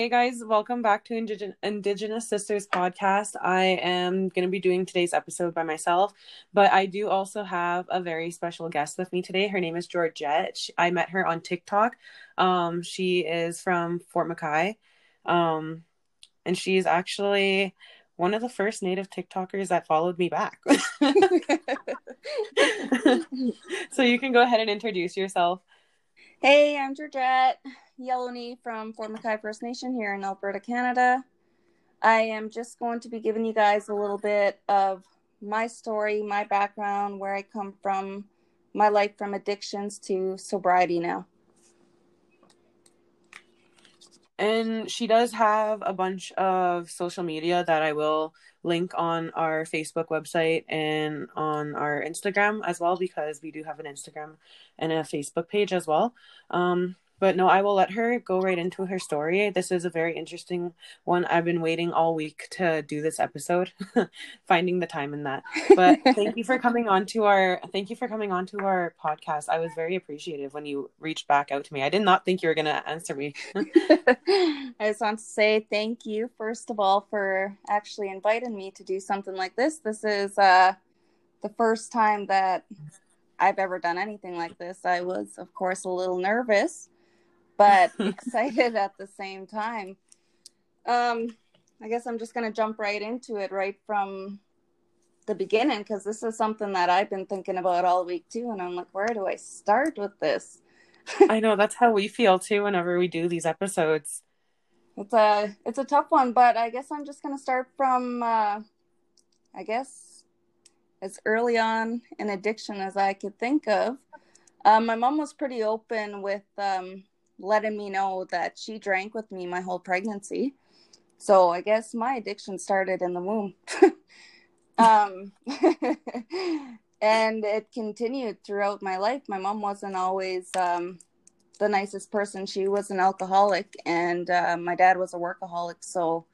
Hey guys, welcome back to Indig- Indigenous Sisters podcast. I am going to be doing today's episode by myself, but I do also have a very special guest with me today. Her name is Georgette. She, I met her on TikTok. Um, she is from Fort McKay, um, and she's actually one of the first native TikTokers that followed me back. so you can go ahead and introduce yourself. Hey, I'm Georgette Yellowknee from Fort McKay First Nation here in Alberta, Canada. I am just going to be giving you guys a little bit of my story, my background, where I come from, my life from addictions to sobriety now. And she does have a bunch of social media that I will link on our Facebook website and on our Instagram as well, because we do have an Instagram and a Facebook page as well. Um, but no, I will let her go right into her story. This is a very interesting one. I've been waiting all week to do this episode, finding the time in that. But thank you for coming on to our thank you for coming on to our podcast. I was very appreciative when you reached back out to me. I did not think you were gonna answer me. I just want to say thank you first of all for actually inviting me to do something like this. This is uh the first time that I've ever done anything like this. I was, of course, a little nervous but excited at the same time. Um, I guess I'm just going to jump right into it right from the beginning because this is something that I've been thinking about all week too. And I'm like, where do I start with this? I know that's how we feel too whenever we do these episodes. It's a it's a tough one, but I guess I'm just gonna start from uh, I guess as early on in addiction as I could think of. Um, my mom was pretty open with um, letting me know that she drank with me my whole pregnancy. So I guess my addiction started in the womb. um, and it continued throughout my life. My mom wasn't always um, the nicest person. She was an alcoholic, and uh, my dad was a workaholic. So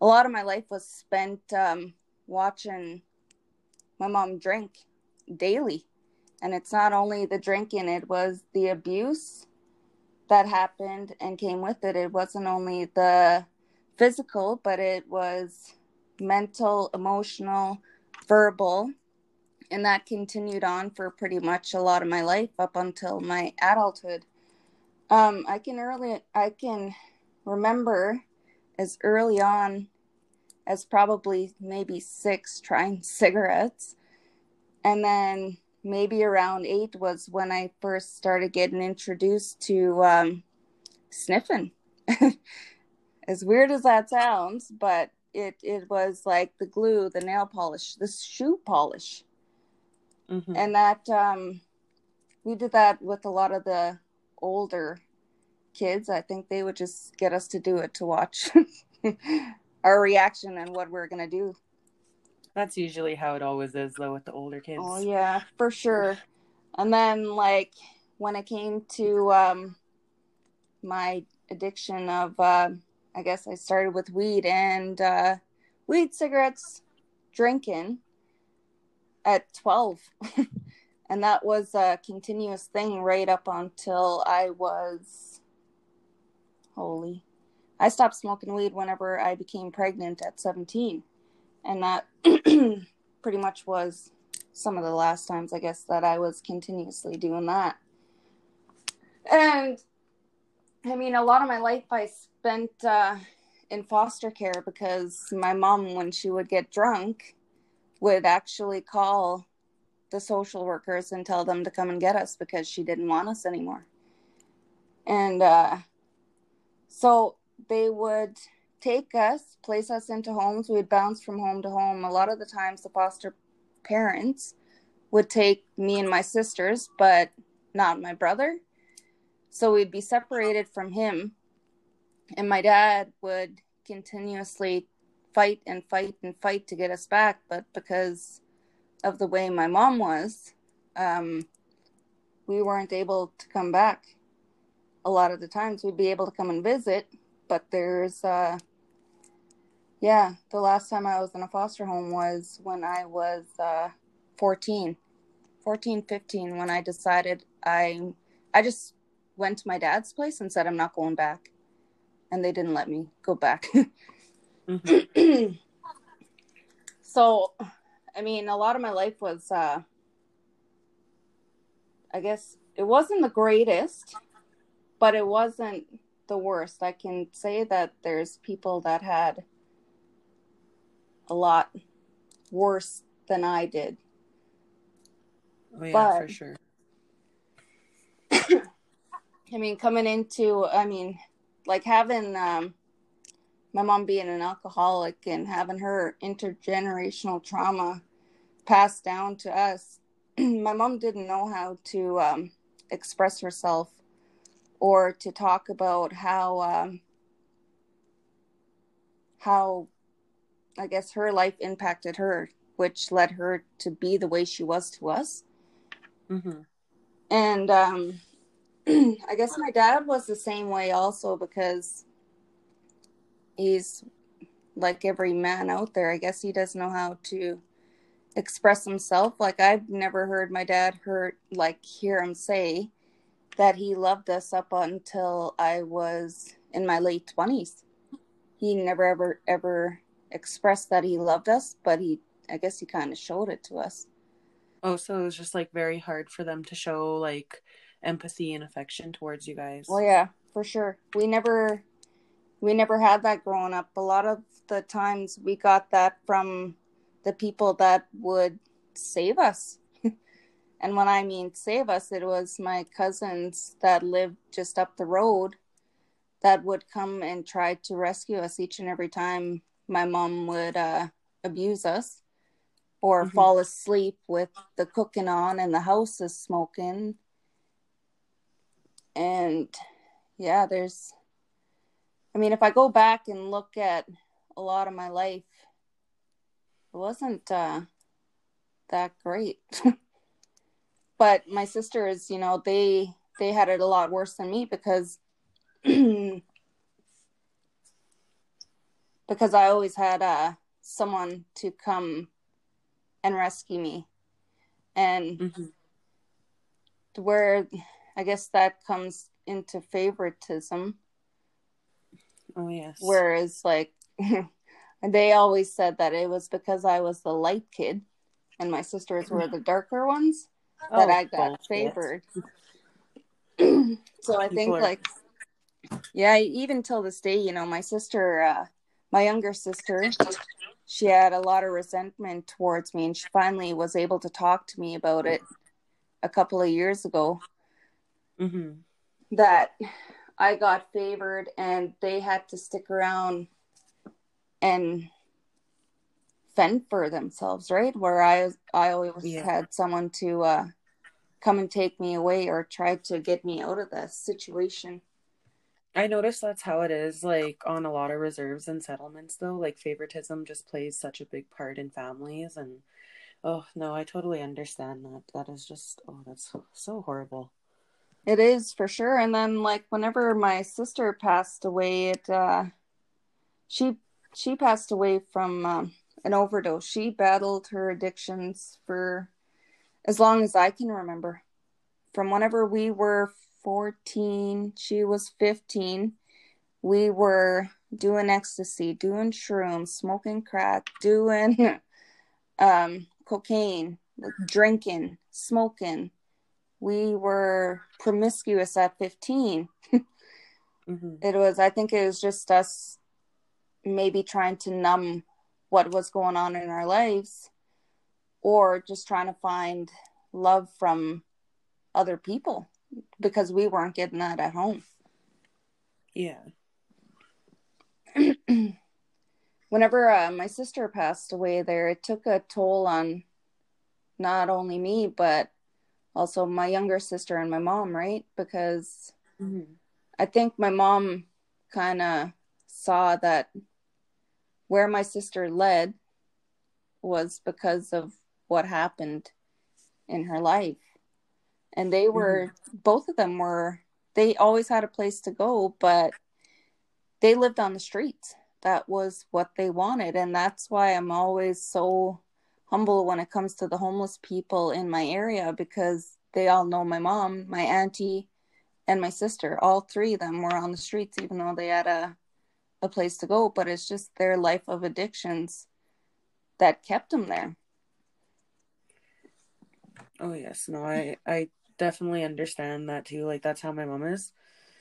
a lot of my life was spent um, watching my mom drink daily. And it's not only the drinking, it was the abuse that happened and came with it. It wasn't only the physical, but it was mental, emotional, verbal. And that continued on for pretty much a lot of my life up until my adulthood. Um, I can early, I can remember as early on as probably maybe six trying cigarettes. And then maybe around eight was when I first started getting introduced to um, sniffing. as weird as that sounds, but it it was like the glue, the nail polish, the shoe polish, mm-hmm. and that um, we did that with a lot of the older kids. I think they would just get us to do it to watch our reaction and what we're gonna do. That's usually how it always is, though, with the older kids. Oh yeah, for sure. And then, like, when it came to um, my addiction of, uh, I guess I started with weed and uh, weed, cigarettes, drinking at twelve, and that was a continuous thing right up until I was holy. I stopped smoking weed whenever I became pregnant at seventeen and that pretty much was some of the last times I guess that I was continuously doing that. And I mean, a lot of my life I spent uh, in foster care because my mom, when she would get drunk, would actually call the social workers and tell them to come and get us because she didn't want us anymore. And uh, so they would take us, place us into homes. We'd bounce from home to home. A lot of the times, the foster parents would take me and my sisters, but not my brother. So we'd be separated from him. And my dad would continuously fight and fight and fight to get us back. But because of the way my mom was, um, we weren't able to come back. A lot of the times we'd be able to come and visit, but there's uh, yeah, the last time I was in a foster home was when I was uh, 14, 14, 15, when I decided I, I just went to my dad's place and said, I'm not going back. and they didn't let me go back. mm-hmm. so, I mean, a lot of my life was, uh, I guess, it wasn't the greatest, but it wasn't the worst. I can say that there's people that had a lot worse than I did. Oh yeah, but, for sure. I mean, coming into, I mean, like having um, my mom being an alcoholic and having her intergenerational trauma passed down to us. my mom didn't know how to um, express herself or to talk about how um, how I guess her life impacted her, which led her to be the way she was to us. Mm-hmm. And um, I guess my dad was the same way also because he's like every man out there. I guess he doesn't know how to express himself. Like I've never heard my dad hurt like hear him say that he loved us up until I was in my late twenties. He never ever ever expressed that he loved us, but he I guess he kind of showed it to us. Oh, so it was just like very hard for them to show like empathy and affection towards you guys. Well, yeah, for sure. We never we never had that growing up. A lot of the times we got that from the people that would save us. and when I mean save us, it was my cousins that lived just up the road that would come and try to rescue us each and every time my mom would uh, abuse us or mm-hmm. fall asleep with the cooking on and the house is smoking and yeah there's i mean if i go back and look at a lot of my life it wasn't uh that great but my sisters you know they they had it a lot worse than me because because i always had uh someone to come and rescue me and mm-hmm. where I guess that comes into favoritism. Oh yes. Whereas like they always said that it was because I was the light kid and my sisters were the darker ones that oh, I got bullshit. favored. so I think like yeah, even till this day, you know, my sister uh my younger sister, she had a lot of resentment towards me and she finally was able to talk to me about it a couple of years ago mm-hmm. that I got favored and they had to stick around and fend for themselves, right? Where I I always yeah. had someone to uh, come and take me away or try to get me out of the situation. I noticed that's how it is, like on a lot of reserves and settlements, though. Like favoritism just plays such a big part in families, and oh no, I totally understand that. That is just oh, that's so, so horrible. It is for sure. And then like whenever my sister passed away, it uh she she passed away from um, an overdose. She battled her addictions for as long as I can remember. From whenever we were 14, she was 15. We were doing ecstasy, doing shrooms, smoking crack, doing um cocaine, drinking, smoking, we were promiscuous at 15 mm-hmm. it was i think it was just us maybe trying to numb what was going on in our lives or just trying to find love from other people because we weren't getting that at home yeah whenever uh, my sister passed away there it took a toll on not only me but also my younger sister and my mom, right? Because mm-hmm. I think my mom kind of saw that where my sister led was because of what happened in her life. And they were, mm-hmm. both of them were, they always had a place to go, but they lived on the streets. That was what they wanted. And that's why I'm always so humble when it comes to the homeless people in my area because they all know my mom, my auntie, and my sister. All three of them were on the streets, even though they had a a place to go, but it's just their life of addictions that kept them there. Oh yes, no, I I definitely understand that too. Like that's how my mom is.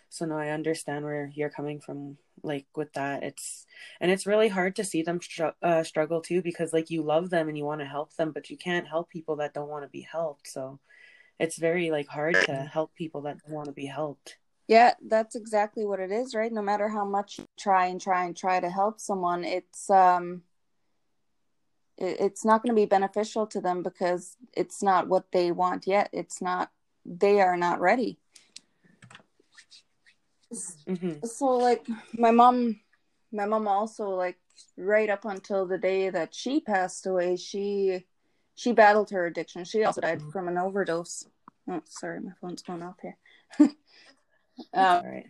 So no, I understand where you're coming from. Like with that, it's and it's really hard to see them str- uh, struggle too because like you love them and you want to help them, but you can't help people that don't want to be helped. So it's very like hard to help people that want to be helped. Yeah, that's exactly what it is, right? No matter how much you try and try and try to help someone, it's um it's not going to be beneficial to them because it's not what they want yet. It's not they are not ready. Mm-hmm. So like my mom my mom also like right up until the day that she passed away, she she battled her addiction. She also died from an overdose. Oh, sorry, my phone's going off here. um, All right.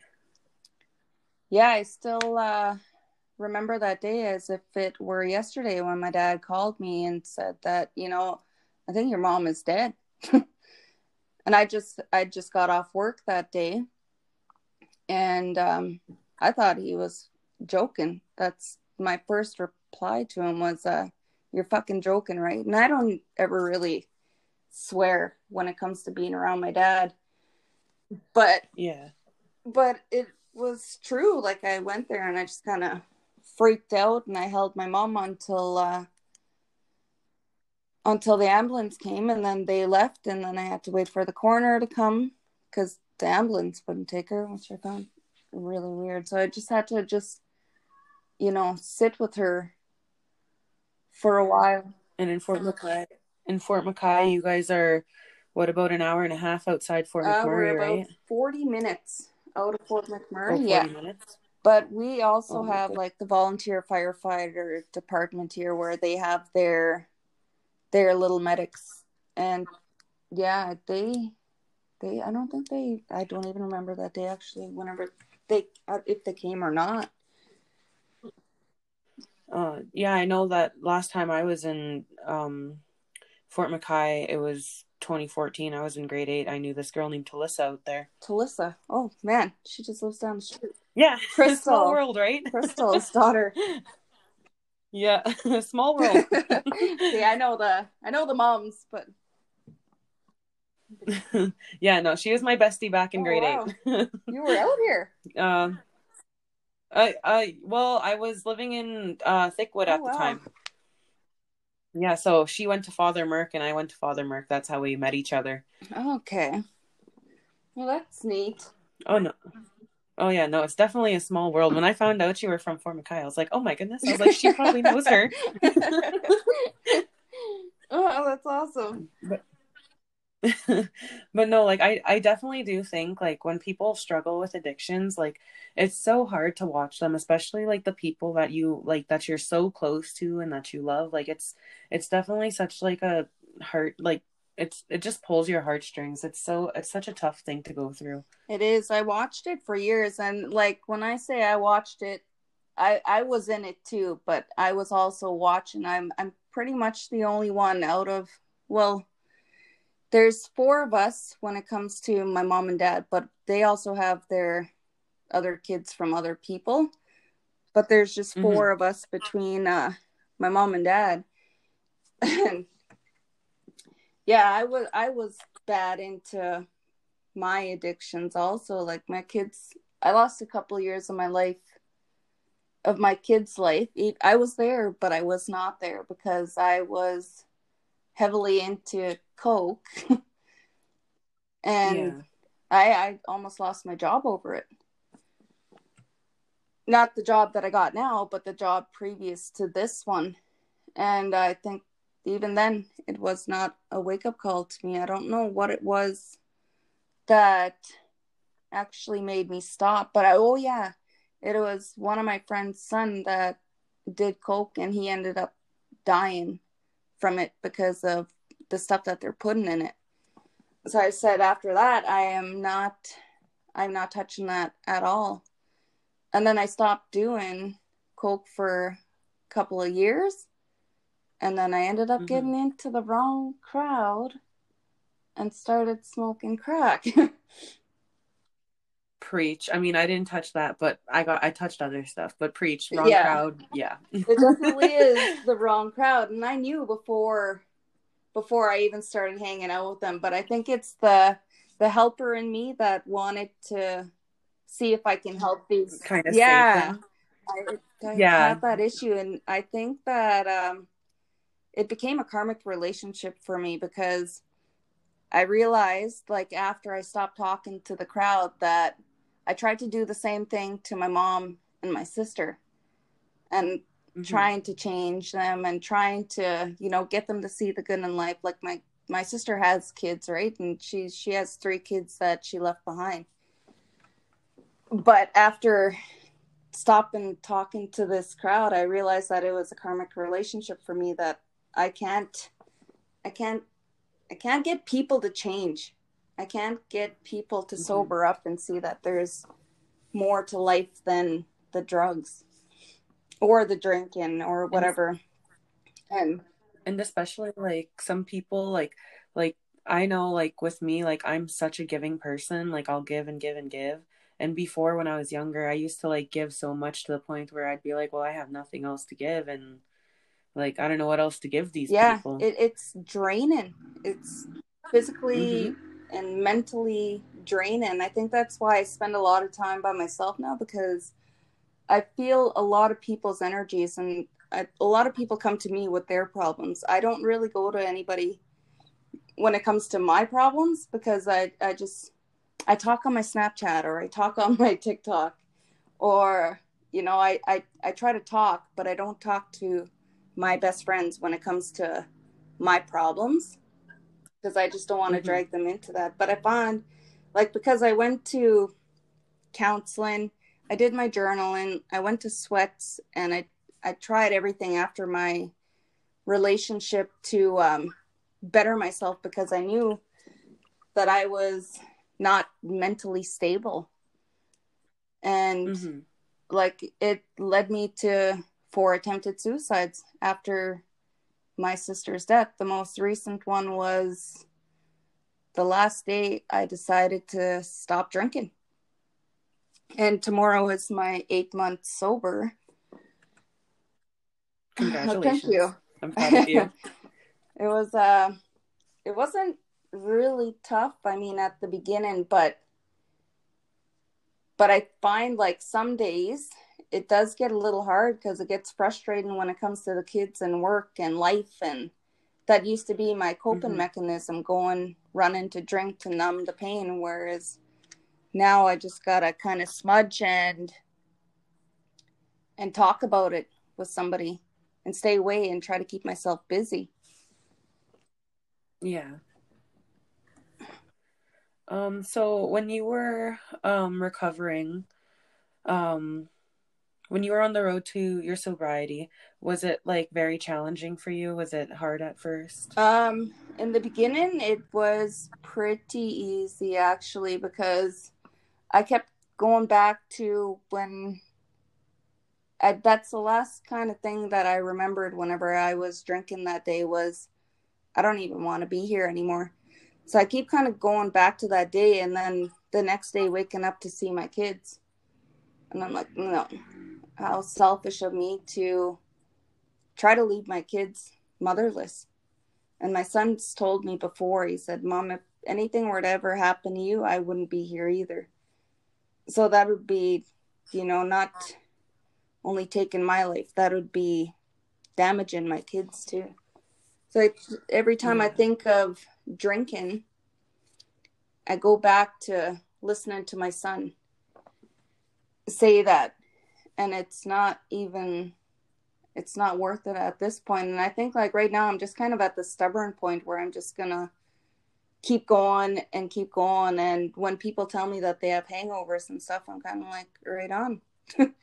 Yeah, I still uh, remember that day as if it were yesterday when my dad called me and said that you know, I think your mom is dead. and I just I just got off work that day, and um, I thought he was joking. That's my first reply to him was, uh, "You're fucking joking, right?" And I don't ever really swear when it comes to being around my dad, but yeah, but it was true. Like I went there and I just kind of freaked out, and I held my mom until uh, until the ambulance came and then they left and then I had to wait for the coroner to come because the ambulance wouldn't take her, which I found really weird. So I just had to just, you know, sit with her for a while. And in Fort McKay, in Fort McKay, you guys are what about an hour and a half outside Fort uh, McMurray, right? Forty minutes out of Fort McMurray. Oh, 40 yeah. Minutes. But we also oh, have like the volunteer firefighter department here where they have their their little medics. And yeah they they i don't think they i don't even remember that they actually whenever they uh, if they came or not. Uh yeah i know that last time i was in um fort mckay it was 2014 i was in grade 8 i knew this girl named talissa out there. Talissa. Oh man. She just lives down the street. Yeah. Crystal. world right? Crystal's daughter Yeah, small world. See, I know the I know the moms, but yeah, no, she was my bestie back in oh, grade wow. eight. you were out here. Um, I I well, I was living in uh Thickwood oh, at the wow. time. Yeah, so she went to Father Merck and I went to Father Merck. That's how we met each other. Okay. Well, that's neat. Oh no. Oh yeah, no, it's definitely a small world. When I found out you were from Fort McKay, I was like, oh my goodness. I was like, she probably knows her. oh, that's awesome. But, but no, like I, I definitely do think like when people struggle with addictions, like it's so hard to watch them, especially like the people that you like that you're so close to and that you love. Like it's it's definitely such like a heart like it's it just pulls your heartstrings. It's so it's such a tough thing to go through. It is. I watched it for years and like when i say i watched it i i was in it too but i was also watching. I'm i'm pretty much the only one out of well there's four of us when it comes to my mom and dad but they also have their other kids from other people. But there's just mm-hmm. 4 mm-hmm. of us between uh my mom and dad. And yeah i was i was bad into my addictions also like my kids i lost a couple years of my life of my kids life. I was there but i was not there because i was heavily into coke. And yeah. i i almost lost my job over it. Not the job that i got now but the job previous to this one. And i think even then it was not a wake up call to me. I don't know what it was that actually made me stop, but I, oh yeah, it was one of my friend's son that did coke and he ended up dying from it because of the stuff that they're putting in it. So I said after that I am not I'm not touching that at all. And then I stopped doing coke for a couple of years and then I ended up mm-hmm. getting into the wrong crowd and started smoking crack. Preach. I mean, I didn't touch that, but I got I touched other stuff. But preach, wrong Yeah. crowd. Yeah. it definitely is the wrong crowd and i knew before before i even started hanging out with them but i think it's the the helper in me that wanted to see if i can help these Kind of yeah. I, I Yeah. that issue and i think that um it became a karmic relationship for me because i realized like after i stopped talking to the crowd that i tried to do the same thing to my mom and my sister and Mhm. trying to change them and trying to you know get them to see the good in life. Like my my sister has kids right? And she she has three kids that she left behind. But after stopping talking to this crowd i realized that it was a karmic relationship for me that i can't i can't i can't get people to change. I can't get people to Mhm. sober up and see that there's more to life than the drugs or the drinking or whatever. And and especially like some people like like i know like with me like i'm such a giving person like i'll give and give and give. And before when i was younger i used to like give so much to the point where i'd be like well i have nothing else to give. And like i don't know what else to give these yeah people. it, it's draining. It's physically Mm-hmm. and mentally draining. I think that's why i spend a lot of time by myself now because i feel a lot of people's energies and I, a lot of people come to me with their problems. I don't really go to anybody when it comes to my problems because i i just i talk on my snapchat or i talk on my tiktok or you know i i, I try to talk but i don't talk to my best friends when it comes to my problems because I just don't want to Mhm. drag them into that. But I found, like, because I went to counseling, I did my journaling, I went to sweats, and I I tried everything after my relationship to um, better myself because I knew that I was not mentally stable, and Mhm. like it led me to four attempted suicides after my sister's death. The most recent one was the last day I decided to stop drinking. And tomorrow is my eight months sober. congratulations Thank you. i'm proud of you It was uh it wasn't really tough, I mean at the beginning, but but I find like some days it does get a little hard because it gets frustrating when it comes to the kids and work and life and that used to be my coping Mhm. mechanism going running to drink to numb the pain whereas now I just gotta kind of smudge and and talk about it with somebody and stay away and try to keep myself busy. Yeah. Um, so when you were um recovering, um when you were on the road to your sobriety, was it like very challenging for you? Was it hard at first? Um, in the beginning, it was pretty easy actually because I kept going back to when I, that's the last kind of thing that I remembered whenever I was drinking that day was I don't even want to be here anymore. So I keep kind of going back to that day and then the next day waking up to see my kids. And I'm like, no, how selfish of me to try to leave my kids motherless. And my son's told me before, he said, Mom, if anything were to ever happen to you, I wouldn't be here either. So that would be, you know, not only taking my life, that would be damaging my kids too. So every time I think of drinking, I go back to listening to my son say that. And it's not even it's not worth it at this point. And i think like right now i'm just kind of at the stubborn point where i'm just gonna keep going and keep going. And when people tell me that they have hangovers and stuff i'm kind of like right on.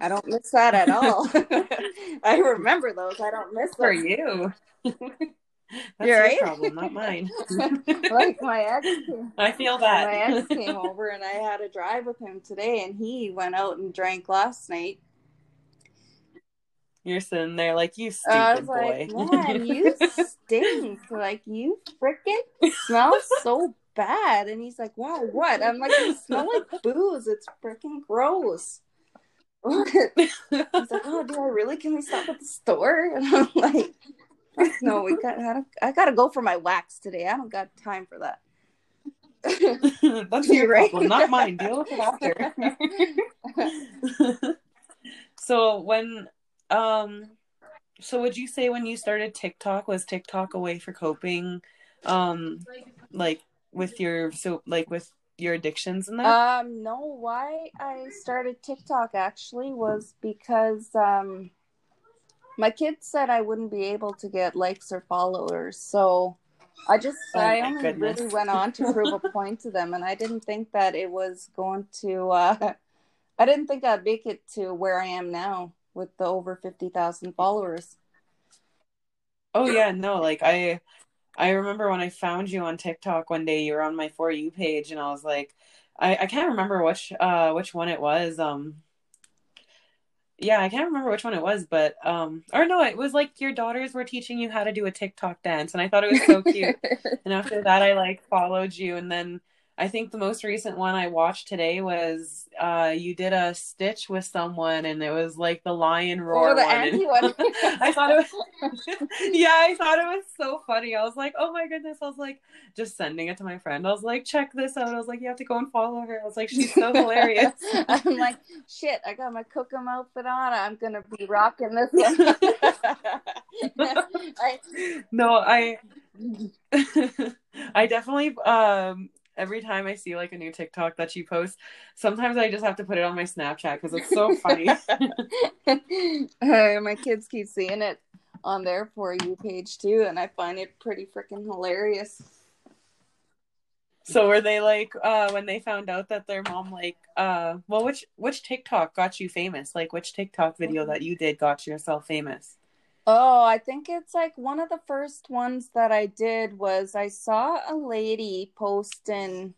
I don't miss that at all. I remember those. I don't miss For those you. That's You're your right. problem, not mine. like my ex came, I feel that. my ex came over and i had a drive with him today and he went out and drank last night You're sitting there like you stupid boy. like, man, you stink. like you freaking smell so bad. And he's like, wow, what? I'm like, it smells like booze. It's freaking gross. he's like, oh, do I really? Can we stop at the store? And I'm like, no, we got. I, I gotta go for my wax today. I don't got time for that. That's your right? problem, not mine. Deal with it after. so when, um, so would you say when you started TikTok was TikTok a way for coping, um, like with your so like with your addictions and that? Um, no. Why I started TikTok actually was because um, my kids said I wouldn't be able to get likes or followers, so I just oh I only goodness. really went on to prove a point to them, and I didn't think that it was going to. Uh, I didn't think I'd make it to where I am now with the over fifty thousand followers. Oh yeah, no, like I I remember when I found you on TikTok one day, you were on my for you page, and I was like, I, I can't remember which uh which one it was. Um, yeah, I can't remember which one it was, but um, or no, it was like your daughters were teaching you how to do a TikTok dance, and I thought it was so cute. and after that, I like followed you, and then I think the most recent one I watched today was uh, you did a stitch with someone, and it was like the lion roar oh, the one. one. I thought it was, yeah, I thought it was so funny. I was like, oh my goodness! I was like, just sending it to my friend. I was like, check this out. I was like, you have to go and follow her. I was like, she's so hilarious. I'm like, shit! I got my Kokum outfit on. I'm gonna be rocking this one. I, no, I. I definitely um every time I see like a new TikTok that she posts, sometimes I just have to put it on my Snapchat because it's so funny. uh, my kids keep seeing it on their for you page too, and I find it pretty freaking hilarious. So were they like uh when they found out that their mom like uh well which which TikTok got you famous? Like which TikTok video that you did got yourself famous? Oh, I think it's like one of the first ones that I did was I saw a lady posting,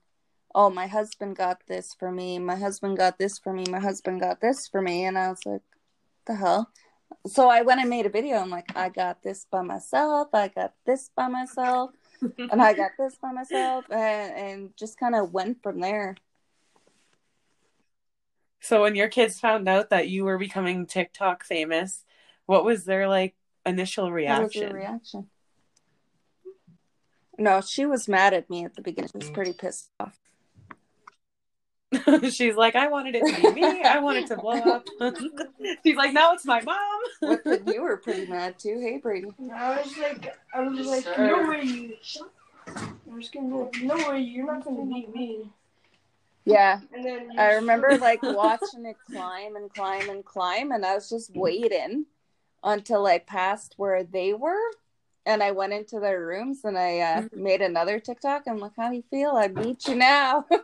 "Oh, my husband got this for me. My husband got this for me. My husband got this for me." And I was like, "The hell?" So I went and made a video. I'm like, "I got this by myself. I got this by myself." and I got this by myself and, and just kind of went from there. So when your kids found out that you were becoming TikTok famous, what was their like initial reaction? reaction? No, she was mad at me at the beginning. She was pretty pissed off. She's like, I wanted it to be me. I wanted to blow up. She's like, now it's my mom. you were pretty mad too. Hey, Brady. I was like, I was like, Sir. no way you. I was gonna, be, no way, you're not gonna beat me. Yeah. I remember like watching it climb and climb and climb, and I was just waiting until I passed where they were. And I went into their rooms and I uh, mm-hmm. made another TikTok. I'm like, how do you feel? I beat you now.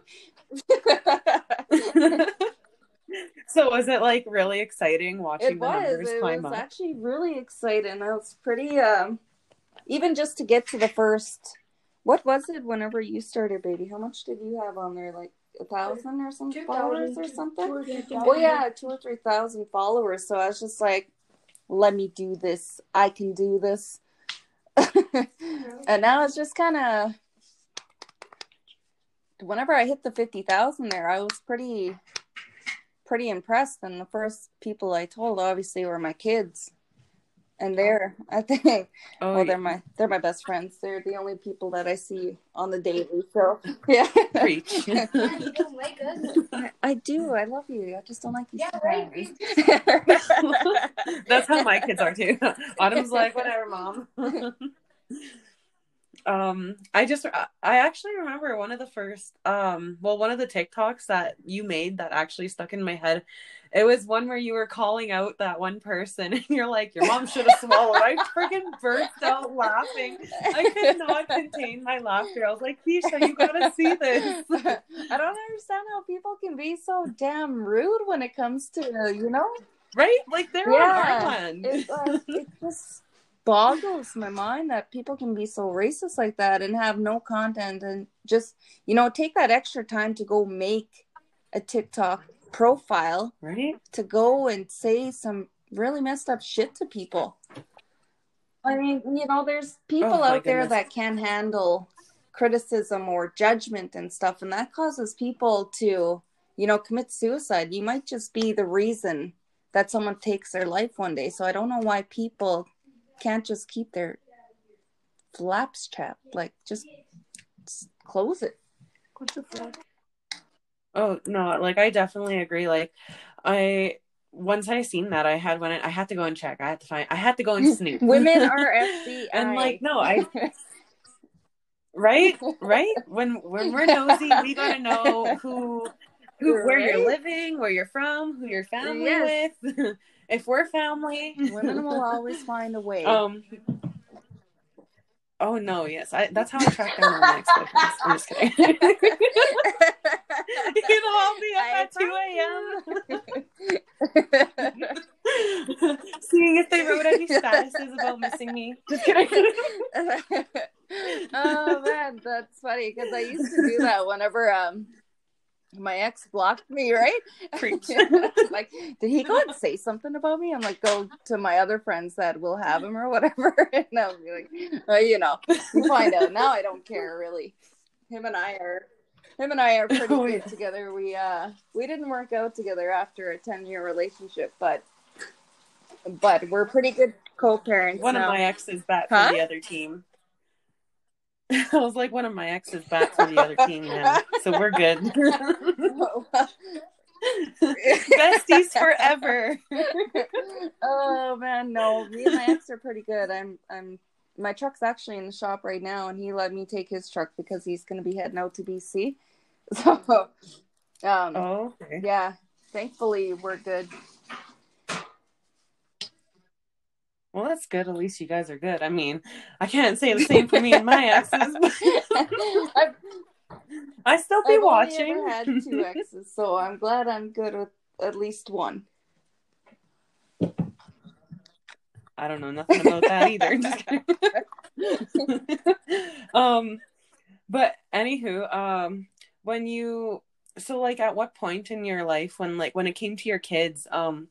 so was it like really exciting watching it the was. numbers it climb was up? actually really exciting. I was pretty um even just to get to the first what was it whenever you started baby how much did you have on there like a thousand or some followers or something oh yeah two or three thousand followers so i was just like let me do this. I can do this. and now it's just kind of whenever I hit the 50,000 there, I was pretty pretty impressed and the first people I told obviously were my kids and they're I think oh, well they're my they're my best friends. They're the only people that I see on the daily. So yeah, preach. you don't like us. I, I, do. I love you. I just don't like you. Yeah, right. That's how my kids are too. Autumn's like whatever, mom. um i just i actually remember one of the first um well one of the tiktoks that you made that actually stuck in my head it was one where you were calling out that one person and you're like your mom should have swallowed. I freaking burst out laughing. I could not contain my laughter. I was like keisha you gotta see this. I don't understand how people can be so damn rude when it comes to you know? Right? Like they're yeah, on our land it's, uh, it's just boggles my mind that people can be so racist like that and have no content and just you know take that extra time to go make a TikTok profile right? to go and say some really messed up shit to people. I mean, you know, there's people oh, out there that can handle criticism or judgment and stuff and that causes people to you know commit suicide. You might just be the reason that someone takes their life one day. So i don't know why people can't just keep their flaps chapped like just, just close it. What's the fuck? Oh no, like I definitely agree. Like I once I seen that I had when I, had to go and check. I had to find I had to go and snoop. women are FBI. and like no, I right? Right? When when we're nosy, we gotta know who who where you're living, where you're from, who you're family Yes. with. if we're family. women will always find a way um Oh no, yes. I that's how I track down my ex-boyfriends. I'm just kidding. You can hold me up at 2 a.m. Seeing if they wrote any statuses about missing me. Just kidding. oh man, that's funny because I used to do that whenever um my ex blocked me, right? Like, did he go and say something about me? I'm like, go to my other friends that will have him or whatever, and I'll be like, oh, you know, you find out. Now I don't care really. Him and I are. Him and I are pretty Oh, good yeah. together. We uh we didn't work out together after a ten year relationship, but but we're pretty good co-parents One now. of my exes back Huh? for the other team. I was like, one of my exes back for the other team now. So we're good. Besties forever. oh man, no, me and my ex are pretty good. I'm I'm my truck's actually in the shop right now and he let me take his truck because he's gonna be heading out to BC. So um Oh, okay. yeah, thankfully we're good. Well, that's good. At least you guys are good. I mean, I can't say the same for me and my exes. I still be I've watching. only ever had two exes, so I'm glad I'm good with at least one. I don't know nothing about that either. Um, but anywho, um, when you so like at what point in your life when like when it came to your kids, um,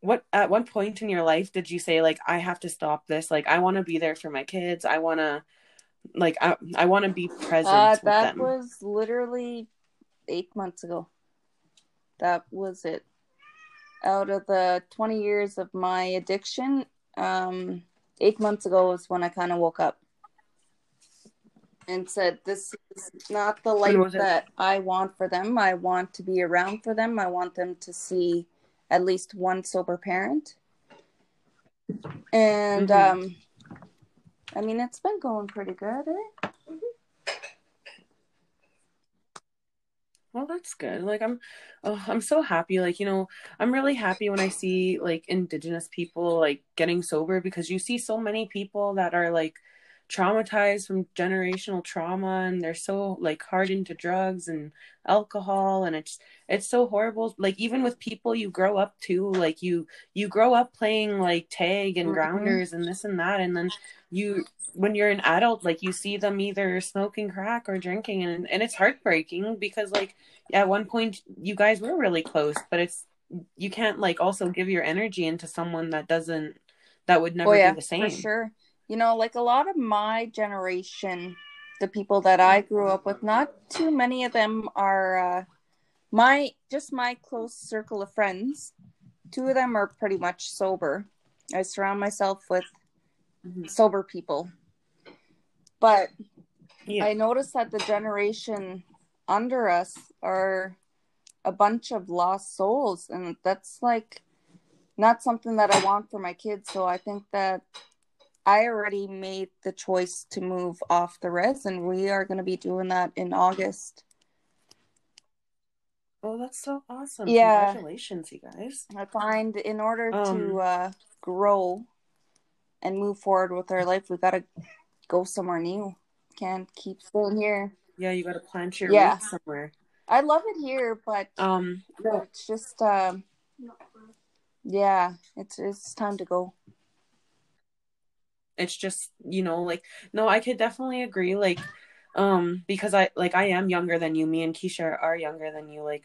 what at what point in your life did you say like I have to stop this? Like I want to be there for my kids. I want to like I I want to be present Uh, that was literally eight months ago. That was it. Out of the 20 years of my addiction, um, eight months ago was when I kind of woke up and said, This is not the life was it? that I want for them. I want to be around for them. I want them to see at least one sober parent. And, Mhm. um, I mean, it's been going pretty good, eh? Well, that's good. Like I'm, oh, I'm so happy. Like you know, I'm really happy when I see like Indigenous people like getting sober because you see so many people that are like traumatized from generational trauma and they're so like hardened to drugs and alcohol and it's it's so horrible. Like even with people you grow up to, like you you grow up playing like tag and Mhm. grounders and this and that, and then you when you're an adult like you see them either smoking crack or drinking and, and it's heartbreaking because like at one point you guys were really close but it's you can't like also give your energy into someone that doesn't that would never oh yeah be the same for sure you know like a lot of my generation the people that i grew up with not too many of them are uh my just my close circle of friends. Two of them are pretty much sober. I surround myself with Mhm. sober people. But yeah. I noticed that the generation under us are a bunch of lost souls and that's like not something that i want for my kids. So i think that i already made the choice to move off the res and we are going to be doing that in august. Oh that's so awesome. Yeah. congratulations you guys. I find in order Um, to uh, grow and move forward with our life we got to go somewhere new. Can't keep staying here. Yeah you got to plant your Yeah. roots somewhere. I love it here but um no, it's just um yeah it's it's time to go it's just you know like no i could definitely agree like um because i like i am younger than you me and keisha are younger than you like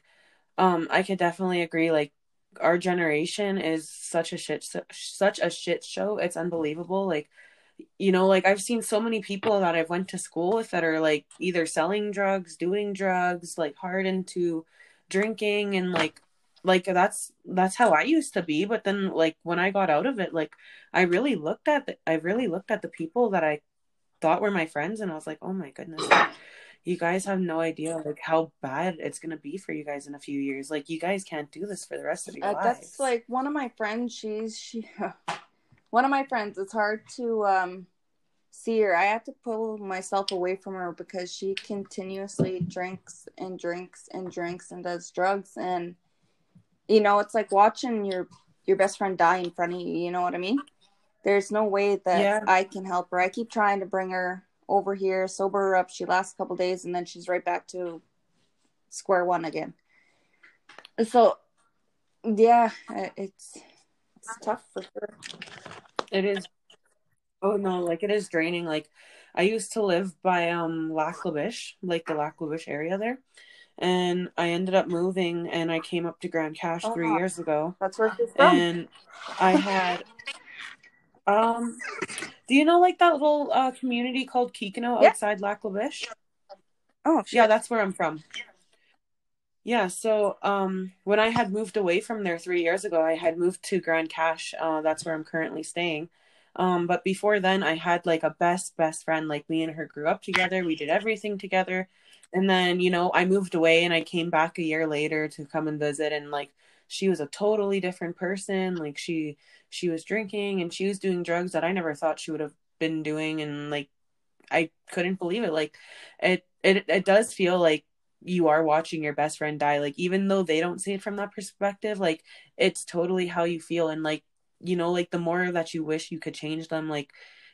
um i could definitely agree like our generation is such a shit such a shit show it's unbelievable like you know like i've seen so many people that i've went to school with that are like either selling drugs doing drugs like hard into drinking and like like that's that's how i used to be but then like when i got out of it like i really looked at the, i really looked at the people that i thought were my friends and i was like oh my goodness you guys have no idea like how bad it's gonna be for you guys in a few years like you guys can't do this for the rest of your Uh, lives that's like one of my friends. She's she, one of my friends. It's hard to um see her. I have to pull myself away from her because she continuously drinks and drinks and drinks and does drugs. And you know, it's like watching your your best friend die in front of you. You know what I mean? There's no way that Yeah. I can help her. I keep trying to bring her over here, sober her up. She lasts a couple days, and then she's right back to square one again. So, yeah, it's it's tough for sure. It is. Oh no, like it is draining. Like I used to live by um Lac like the Lac area there. And I ended up moving and I came up to Grande Cache three Oh. years ago. That's where she's from. And I had um do you know like that little uh community called Kikino Yeah. outside Lac La Biche? oh, shit. Yeah, that's where I'm from. Yeah, so um when I had moved away from there 3 years ago, I had moved to Grande Cache. Uh that's where I'm currently staying. Um but before then I had like a best best friend like me and her grew up together. We did everything together. And then, you know, I moved away and I came back a year later to come and visit and like she was a totally different person. Like she she was drinking and she was doing drugs that I never thought she would have been doing and like I couldn't believe it. Like it it it does feel like you are watching your best friend die like even though they don't see it from that perspective like it's totally how you feel and like you know like the more that you wish you could change them like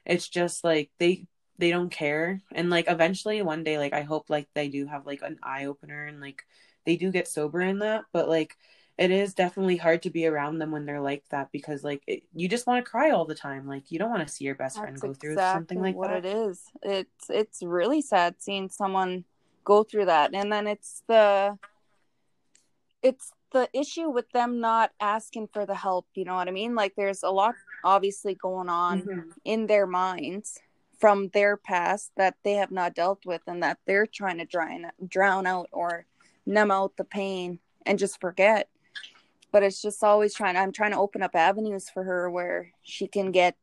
it's just like they they don't care and like eventually one day like i hope like they do have like an eye opener and like they do get sober in that but like it is definitely hard to be around them when they're like that because like it, you just want to cry all the time like you don't want to see your best friend That's go through something like what that it is. It's it's really sad seeing someone go through that, and then it's the it's the issue with them not asking for the help. You know what I mean? Like there's a lot obviously going on Mhm. in their minds from their past that they have not dealt with, and that they're trying to drown drown out or numb out the pain and just forget. But it's just always trying. I'm trying to open up avenues for her where she can get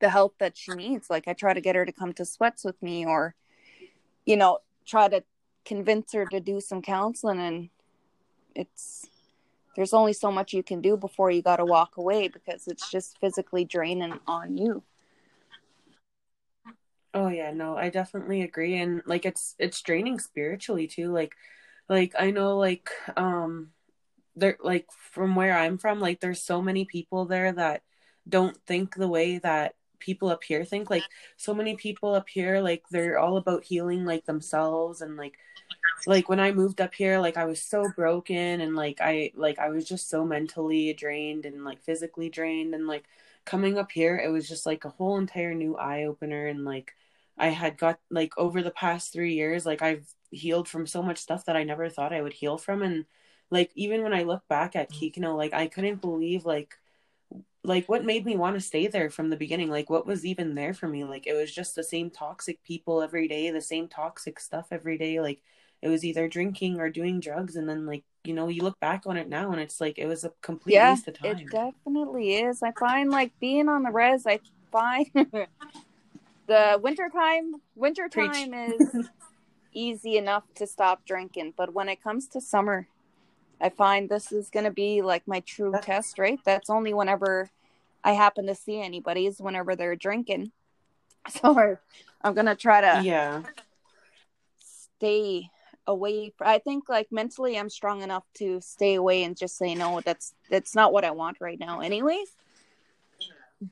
the help that she needs. Like I try to get her to come to sweats with me or, you know, try to convince her to do some counseling and it's there's only so much you can do before you got to walk away because it's just physically draining on you. Oh yeah, no, I definitely agree and like it's it's draining spiritually too. Like like I know like um there like from where I'm from like there's so many people there that don't think the way that people up here think. Like so many people up here like they're all about healing like themselves and like like when I moved up here like I was so broken and like I like I was just so mentally drained and like physically drained and like coming up here it was just like a whole entire new eye opener and like I had got like over the past three years, like I've healed from so much stuff that I never thought I would heal from. And like even when I look back at mm-hmm. Kikino, like I couldn't believe like like what made me want to stay there from the beginning. Like what was even there for me? Like it was just the same toxic people every day, the same toxic stuff every day. Like it was either drinking or doing drugs and then like, you know, you look back on it now and it's like it was a complete Yeah, waste of time. it definitely is. I find like being on the res, I find the wintertime wintertime is easy enough to stop drinking, but when it comes to summer, I find this is going to be like my true That's- test, right? That's only whenever I happen to see anybody is whenever they're drinking. So I'm going to try to yeah. stay away i think like mentally i'm strong enough to stay away and just say no that's that's not what i want right now anyways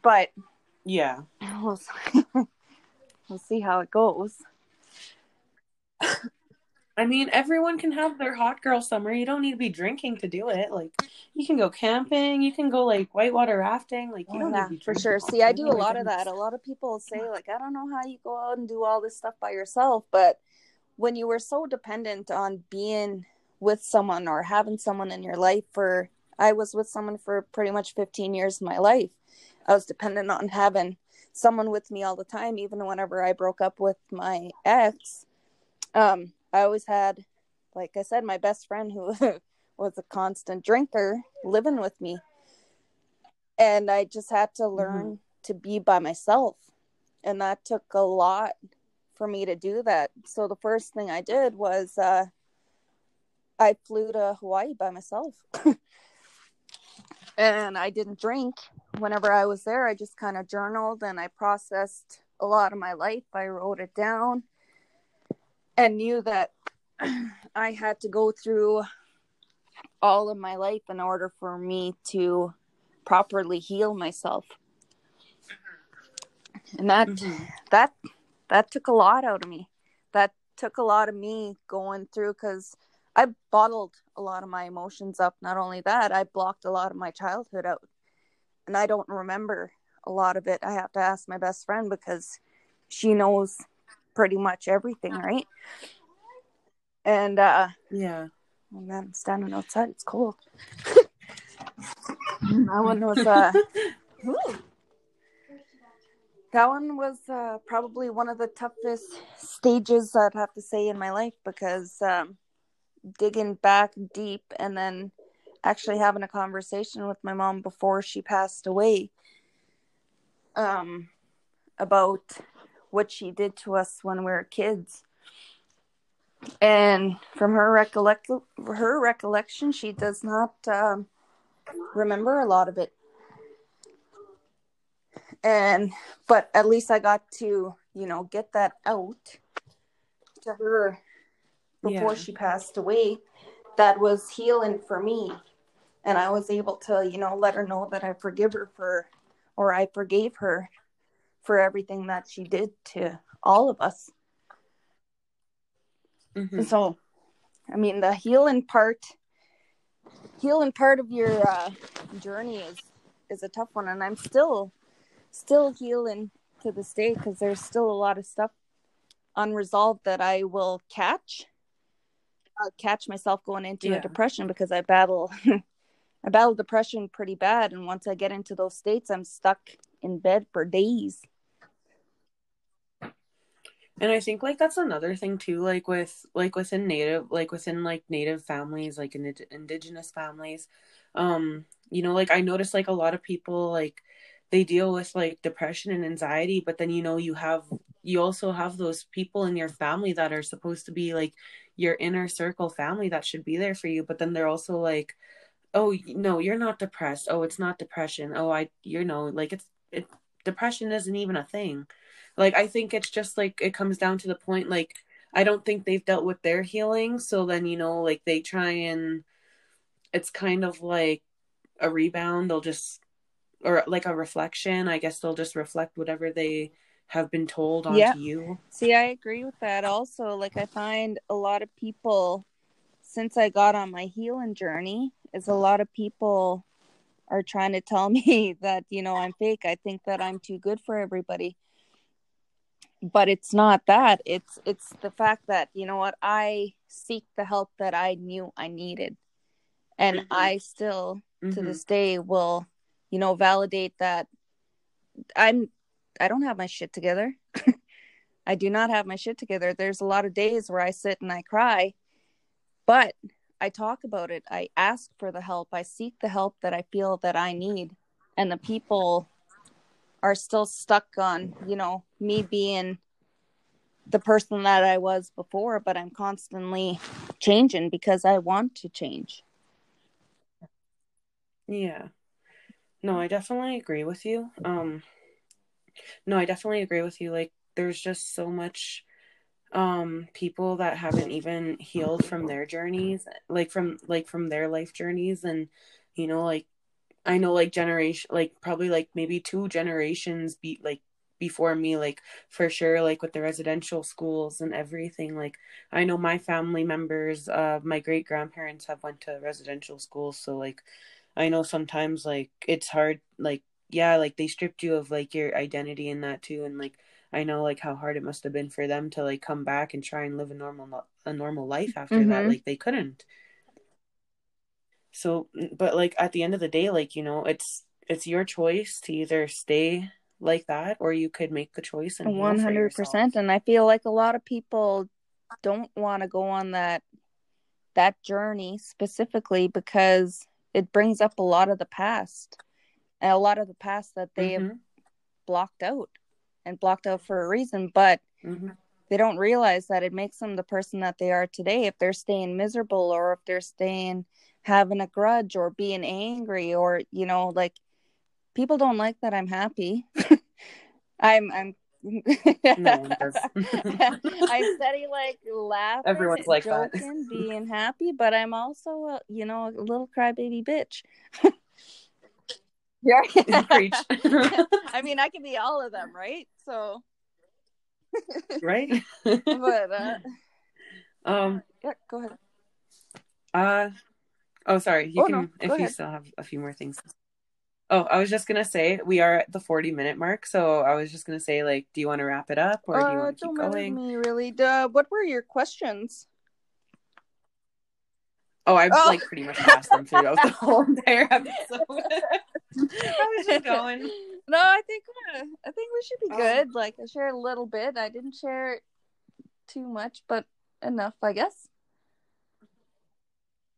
but Yeah. we'll, see how it goes I mean, everyone can have their hot girl summer. You don't need to be drinking to do it. Like, you can go camping. You can go like whitewater rafting. Like, you oh, don't yeah need to be for sure see i do a lot of that a lot of people say like i don't know how you go out and do all this stuff by yourself but when you were so dependent on being with someone or having someone in your life for i was with someone for pretty much 15 years of my life i was dependent on having someone with me all the time even whenever i broke up with my ex um i always had like i said my best friend who was a constant drinker living with me. And i just had to learn mm-hmm. to be by myself. And that took a lot for me to do that. So the first thing i did was uh i flew to hawaii by myself. And I didn't drink whenever I was there. I just kind of journaled and I processed a lot of my life. I wrote it down and knew that I had to go through all of my life in order for me to properly heal myself. And that mm-hmm. that that took a lot out of me. That took a lot of me going through cuz I bottled a lot of my emotions up. Not only that, I blocked a lot of my childhood out. And I don't remember a lot of it. I have to ask my best friend because she knows pretty much everything, right? And uh yeah. Oh man, I'm standing outside. It's cold. that one was uh that one was uh, probably one of the toughest stages I'd have to say in my life because um, digging back deep and then actually having a conversation with my mom before she passed away um, about what she did to us when we were kids. And from her recollect her recollection, she does not um, remember a lot of it. And but at least I got to you know get that out to her before yeah. she passed away that was healing for me and i was able to you know let her know that i forgive her for or i forgave her for everything that she did to all of us mm-hmm. so i mean the healing part healing part of your uh, journey is is a tough one and i'm still still healing to this day because there's still a lot of stuff unresolved that i will catch uh, catch myself going into yeah. a depression because I battle I battle depression pretty bad and once I get into those states I'm stuck in bed for days. And I think like that's another thing too like with like within native like within like native families like in indigenous families um you know like I notice like a lot of people like they deal with like depression and anxiety but then you know you have you also have those people in your family that are supposed to be like your inner circle family that should be there for you but then they're also like oh no you're not depressed oh it's not depression oh i you know like it's it depression isn't even a thing like i think it's just like it comes down to the point like i don't think they've dealt with their healing so then you know like they try and it's kind of like a rebound they'll just or like a reflection i guess they'll just reflect whatever they have been told onto yeah. you. See, I agree with that also. Like I find a lot of people since I got on my healing journey is a lot of people are trying to tell me that, you know, I'm fake. I think that I'm too good for everybody. But it's not that. It's it's the fact that, you know what, I seek the help that I knew I needed. And mm-hmm. I still mm-hmm. to this day will, you know, validate that I'm I don't have my shit together. I do not have my shit together. There's a lot of days where I sit and I cry, but I talk about it. I ask for the help. I seek the help that I feel that I need. And the people are still stuck on, you know, me being the person that I was before, but I'm constantly changing because I want to change. Yeah. No, I definitely agree with you. Um no, I definitely agree with you. Like, there's just so much um people that haven't even healed from their journeys like from like from their life journeys. And you know like i know like generation like probably like maybe two generations be like before me like for sure like with the residential schools and everything. Like i know my family members uh my great grandparents have went to residential schools. So like i know sometimes like it's hard like yeah, like they stripped you of like your identity and that too, and like I know like how hard it must have been for them to like come back and try and live a normal a normal life after mm-hmm. that. Like they couldn't. So, but like at the end of the day, like you know, it's it's your choice to either stay like that or you could make the choice and 100% and i feel like a lot of people don't want to go on that that journey specifically because it brings up a lot of the past and a lot of the past that they have Mhm, blocked out and blocked out for a reason but mhm. they don't realize that it makes them the person that they are today if they're staying miserable or if they're staying having a grudge or being angry or you know like people don't like that i'm happy i'm i'm No i'm steady like laughing Everyone's like that. joking being happy but i'm also a, you know a little crybaby bitch yeah Preach. i mean i can be all of them right so right? but uh um yeah go ahead uh oh sorry, you Oh, can no, if you still have a few more things. Oh, I was just gonna say we are at the 40 minute mark, so I was just gonna say like, do you want to wrap it up or do you Uh, want to keep going? me really. Uh, what were your questions? Oh, I've Oh. like pretty much passed them throughout the whole entire episode. I was just going. No, I think uh, I think we should be Um, good. Like I shared a little bit. I didn't share too much, but enough, I guess.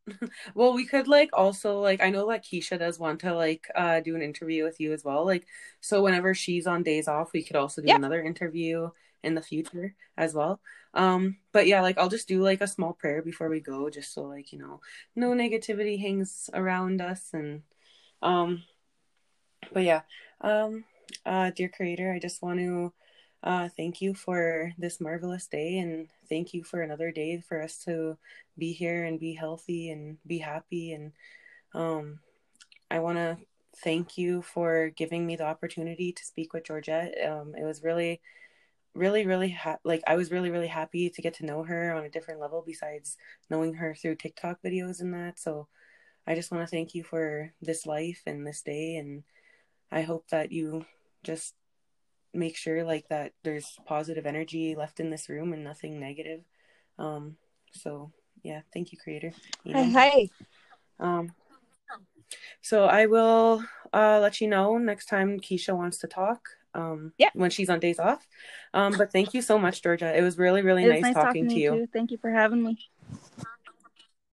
Well, we could like also like I know that Keisha does want to like uh do an interview with you as well. Like so whenever she's on days off, we could also do Yeah. another interview in the future as well. Um but yeah, like I'll just do like a small prayer before we go just so like, you know, no negativity hangs around us and um but yeah. Um uh dear creator, I just want to uh thank you for this marvelous day and thank you for another day for us to be here and be healthy and be happy and um I want to thank you for giving me the opportunity to speak with Georgette. Um it was really really really ha- like I was really really happy to get to know her on a different level besides knowing her through TikTok videos and that. So I just want to thank you for this life and this day and I hope that you just make sure like that there's positive energy left in this room and nothing negative. Um so yeah, thank you creator. Hey, Amen. hey. Um, so I will uh, let you know next time Keisha wants to talk. Um, Yeah. when she's on days off. Um, but thank you so much, Georgia. It was really, really It was nice, nice talking, talking to you. you. Thank you for having me.